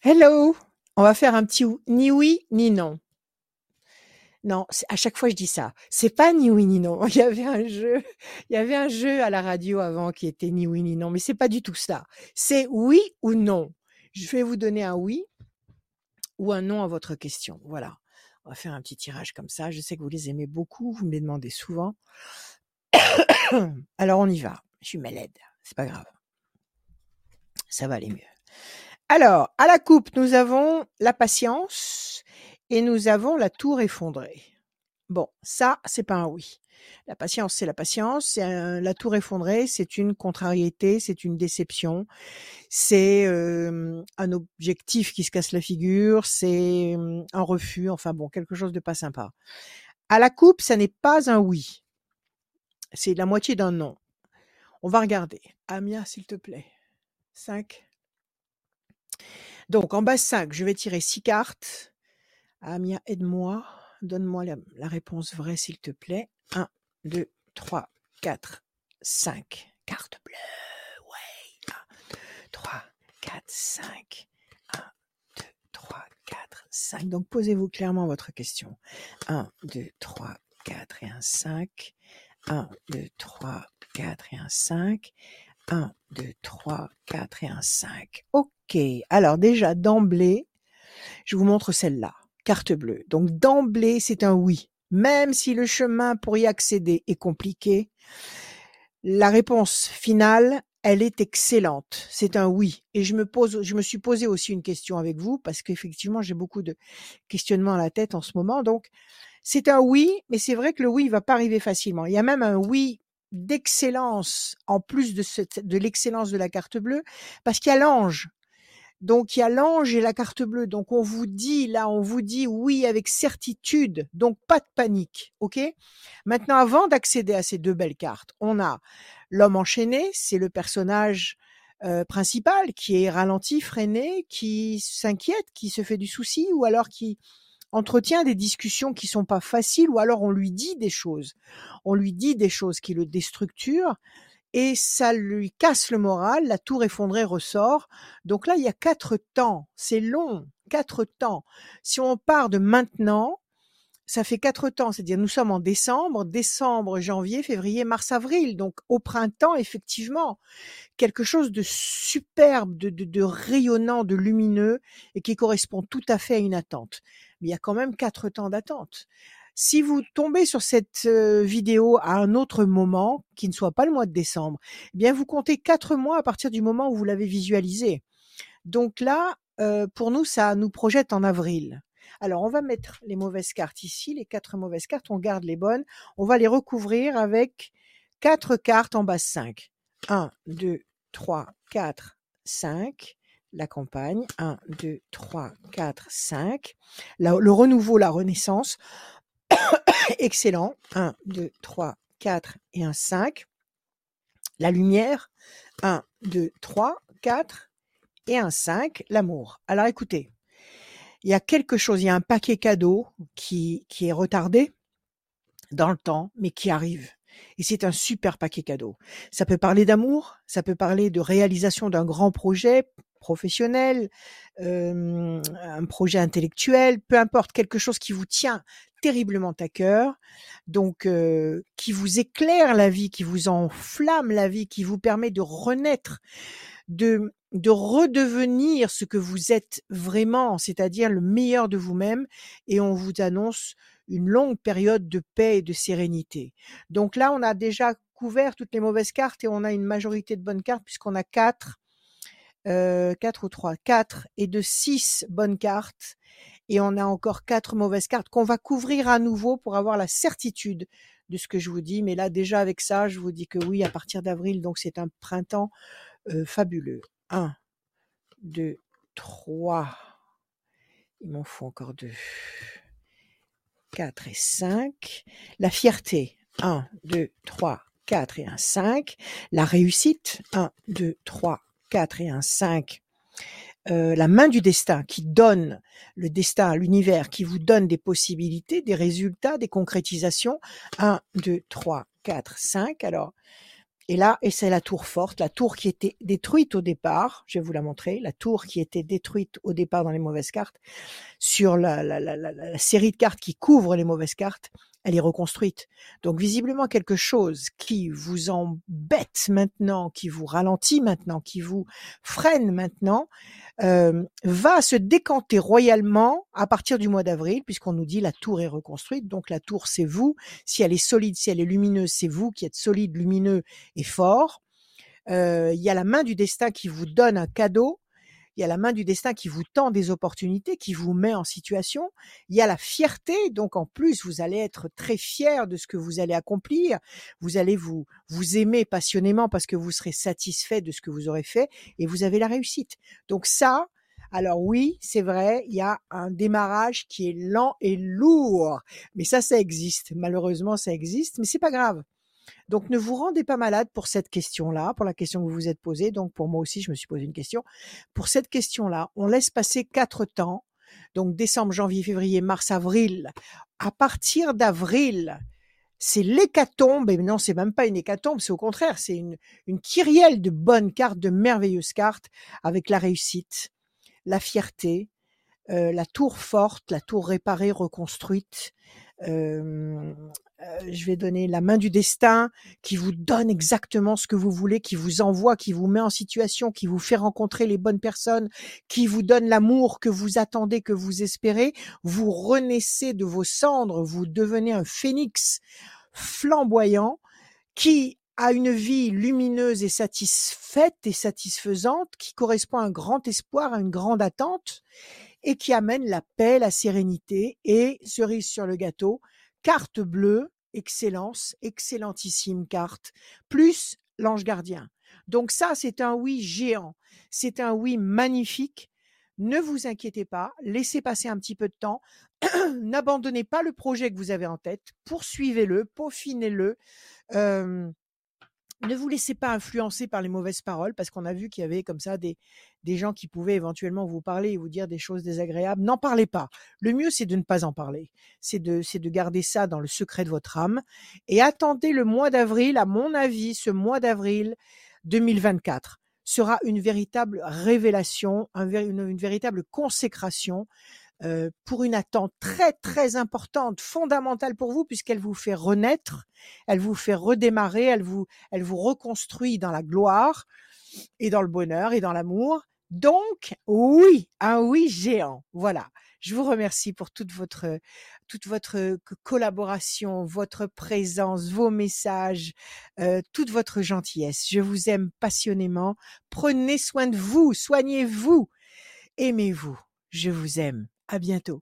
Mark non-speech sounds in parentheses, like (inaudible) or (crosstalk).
Hello! On va faire un petit ni oui, ni non. Non, à chaque fois je dis ça. C'est pas ni oui, ni non. (laughs) Il y avait un jeu il y avait un jeu à la radio avant qui était ni oui, ni non, mais c'est pas du tout ça. C'est oui ou non. Je vais vous donner un oui ou un non à votre question. Voilà. On va faire un petit tirage comme ça. Je sais que vous les aimez beaucoup, vous me les demandez souvent. (coughs) Alors on y va. Je suis malade, c'est pas grave. Ça va aller mieux. Alors, à la coupe, nous avons la patience et nous avons la tour effondrée. Bon, ça, c'est pas un oui. La patience, c'est la patience. La tour effondrée, c'est une contrariété, c'est une déception, c'est euh, un objectif qui se casse la figure, c'est euh, un refus. Enfin bon, quelque chose de pas sympa. À la coupe, ça n'est pas un oui. C'est la moitié d'un non. On va regarder. Amia, s'il te plaît. 5. Donc, en base 5, je vais tirer 6 cartes. Amia, aide-moi. Donne-moi la, réponse vraie, s'il te plaît. 1, 2, 3, 4, 5. Carte bleue. Ouais. 1, 2, 3, 4, 5. 1, 2, 3, 4, 5. Donc, posez-vous clairement votre question. 1, 2, 3, 4 et un 5. 1, 2, 3, 4 et un 5. 1, 2, 3, 4 et un 5. Ok. Alors déjà, d'emblée, je vous montre celle-là. Carte bleue. Donc d'emblée, c'est un oui. Même si le chemin pour y accéder est compliqué, la réponse finale, elle est excellente. C'est un oui. Et je me pose, je me suis posé aussi une question avec vous parce qu'effectivement, j'ai beaucoup de questionnements à la tête en ce moment. Donc, c'est un oui, mais c'est vrai que le oui ne va pas arriver facilement. Il y a même un oui d'excellence en plus de, de l'excellence de la carte bleue parce qu'il y a l'ange. Donc il y a l'ange et la carte bleue. Donc on vous dit là, on vous dit oui avec certitude. Donc pas de panique, ok? Maintenant, avant d'accéder à ces deux belles cartes, on a l'homme enchaîné, c'est le personnage euh, principal qui est ralenti, freiné, qui s'inquiète, qui se fait du souci, ou alors qui entretient des discussions qui sont pas faciles, ou alors on lui dit des choses, on lui dit des choses qui le déstructurent et ça lui casse le moral, la tour effondrée ressort. Donc là, il y a quatre temps, c'est long, quatre temps. Si on part de maintenant, ça fait quatre temps, c'est-à-dire nous sommes en décembre, décembre, janvier, février, mars, avril. Donc au printemps, effectivement, quelque chose de superbe, de, rayonnant, de lumineux et qui correspond tout à fait à une attente. Mais il y a quand même quatre temps d'attente. Si vous tombez sur cette euh, vidéo à un autre moment, qui ne soit pas le mois de décembre, eh bien vous comptez quatre mois à partir du moment où vous l'avez visualisé. Donc là, euh, pour nous, ça nous projette en avril. Alors, on va mettre les mauvaises cartes ici, les quatre mauvaises cartes, on garde les bonnes. On va les recouvrir avec quatre cartes en base 5. 1, 2, 3, 4, 5. La campagne. 1, 2, 3, 4, 5. La- le renouveau, la renaissance. (coughs) Excellent. 1, 2, 3, 4 et un 5. La lumière. 1, 2, 3, 4 et un 5. L'amour. Alors écoutez, il y a quelque chose, il y a un paquet cadeau qui, qui est retardé dans le temps, mais qui arrive. Et c'est un super paquet cadeau. Ça peut parler d'amour, ça peut parler de réalisation d'un grand projet professionnel, euh, un projet intellectuel, peu importe, quelque chose qui vous tient terriblement à cœur, donc qui vous éclaire la vie, qui vous enflamme la vie, qui vous permet de renaître, de, de redevenir ce que vous êtes vraiment, c'est-à-dire le meilleur de vous-même, et on vous annonce une longue période de paix et de sérénité. Donc là, on a déjà couvert toutes les mauvaises cartes et on a une majorité de bonnes cartes puisqu'on a quatre, quatre ou trois, quatre et de six bonnes cartes. Et on a encore quatre mauvaises cartes qu'on va couvrir à nouveau pour avoir la certitude de ce que je vous dis. Mais là, déjà avec ça, je vous dis que oui, à partir d'avril, donc c'est un printemps euh, fabuleux. Un, deux, trois. Il m'en faut encore deux. 4 et 5. La fierté, 1, 2, 3, 4 et un 5. La réussite, 1, 2, 3, 4 et un 5. Euh, la main du destin qui donne le destin à l'univers, qui vous donne des possibilités, des résultats, des concrétisations. 1, 2, 3, 4, 5. Alors, Et là, et c'est la tour forte, la tour qui était détruite au départ. Je vais vous la montrer. La tour qui était détruite au départ dans les mauvaises cartes sur la, la, série de cartes qui couvre les mauvaises cartes elle est reconstruite. Donc visiblement quelque chose qui vous embête maintenant, qui vous ralentit maintenant, qui vous freine maintenant, euh, va se décanter royalement à partir du mois d'avril, puisqu'on nous dit la tour est reconstruite. Donc la tour, c'est vous. Si elle est solide, si elle est lumineuse, c'est vous qui êtes solide, lumineux et fort. Euh, il y a la main du destin qui vous donne un cadeau il y a la main du destin qui vous tend des opportunités, qui vous met en situation. Il y a la fierté, donc en plus vous allez être très fier de ce que vous allez accomplir. Vous allez vous vous aimer passionnément parce que vous serez satisfait de ce que vous aurez fait et vous avez la réussite. Donc ça, alors oui, c'est vrai, il y a un démarrage qui est lent et lourd, mais ça, ça existe. Malheureusement, ça existe, mais c'est pas grave. Donc ne vous rendez pas malade pour cette question-là, pour la question que vous vous êtes posée. Donc pour moi aussi, je me suis posé une question. Pour cette question-là, on laisse passer quatre temps. Donc décembre, janvier, février, mars, avril. À partir d'avril, c'est l'hécatombe, et non, c'est même pas une hécatombe, c'est au contraire, c'est une, une kyrielle de bonnes cartes, de merveilleuses cartes, avec la réussite, la fierté, euh, la tour forte, la tour réparée, reconstruite, je vais donner la main du destin qui vous donne exactement ce que vous voulez, qui vous envoie, qui vous met en situation, qui vous fait rencontrer les bonnes personnes, qui vous donne l'amour que vous attendez, que vous espérez. Vous renaissez de vos cendres, vous devenez un phénix flamboyant qui a une vie lumineuse et satisfaite et satisfaisante, qui correspond à un grand espoir, à une grande attente, et qui amène la paix, la sérénité et, cerise sur le gâteau, carte bleue, excellence, excellentissime carte, plus l'ange gardien. Donc ça, c'est un oui géant, c'est un oui magnifique. Ne vous inquiétez pas, laissez passer un petit peu de temps, (clears throat) n'abandonnez pas le projet que vous avez en tête, poursuivez-le, peaufinez-le. Euh, ne vous laissez pas influencer par les mauvaises paroles, parce qu'on a vu qu'il y avait comme ça des, des gens qui pouvaient éventuellement vous parler et vous dire des choses désagréables. N'en parlez pas. Le mieux, c'est de ne pas en parler. C'est de, c'est de garder ça dans le secret de votre âme. Et attendez le mois d'avril. À mon avis, ce mois d'avril 2024 sera une véritable révélation, une véritable consécration euh, pour une attente très très importante, fondamentale pour vous, puisqu'elle vous fait renaître, elle vous fait redémarrer, elle vous, elle vous reconstruit dans la gloire et dans le bonheur et dans l'amour. Donc, oui, un oui géant. Voilà. Je vous remercie pour toute votre, toute votre collaboration, votre présence, vos messages, euh, toute votre gentillesse. Je vous aime passionnément. Prenez soin de vous, soignez-vous, aimez-vous. Je vous aime. À bientôt.